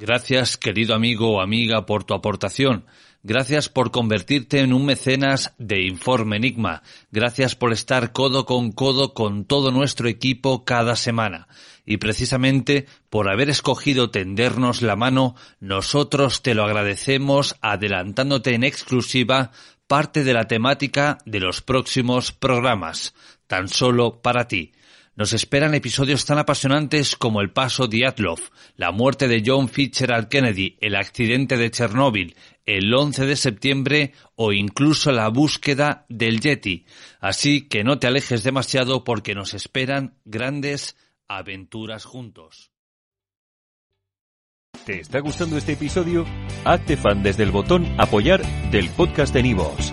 Gracias, querido amigo o amiga, por tu aportación. Gracias por convertirte en un mecenas de Informe Enigma. Gracias por estar codo con codo con todo nuestro equipo cada semana. Y precisamente por haber escogido tendernos la mano, nosotros te lo agradecemos adelantándote en exclusiva parte de la temática de los próximos programas, tan solo para ti. Nos esperan episodios tan apasionantes como el paso de Atlov, la muerte de John Fitzgerald Kennedy, el accidente de Chernóbil, el 11 de septiembre o incluso la búsqueda del Yeti. Así que no te alejes demasiado porque nos esperan grandes aventuras juntos. ¿Te está gustando este episodio? Hazte fan desde el botón apoyar del podcast de Nivos.